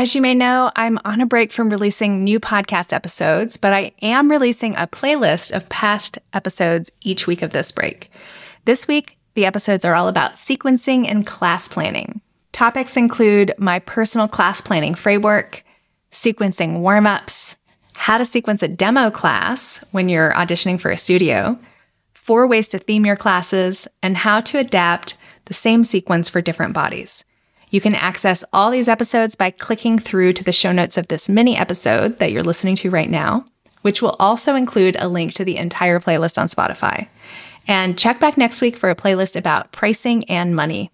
As you may know, I'm on a break from releasing new podcast episodes, but I am releasing a playlist of past episodes each week of this break. This week, the episodes are all about sequencing and class planning. Topics include my personal class planning framework, sequencing warm ups, how to sequence a demo class when you're auditioning for a studio, four ways to theme your classes, and how to adapt the same sequence for different bodies. You can access all these episodes by clicking through to the show notes of this mini episode that you're listening to right now, which will also include a link to the entire playlist on Spotify. And check back next week for a playlist about pricing and money.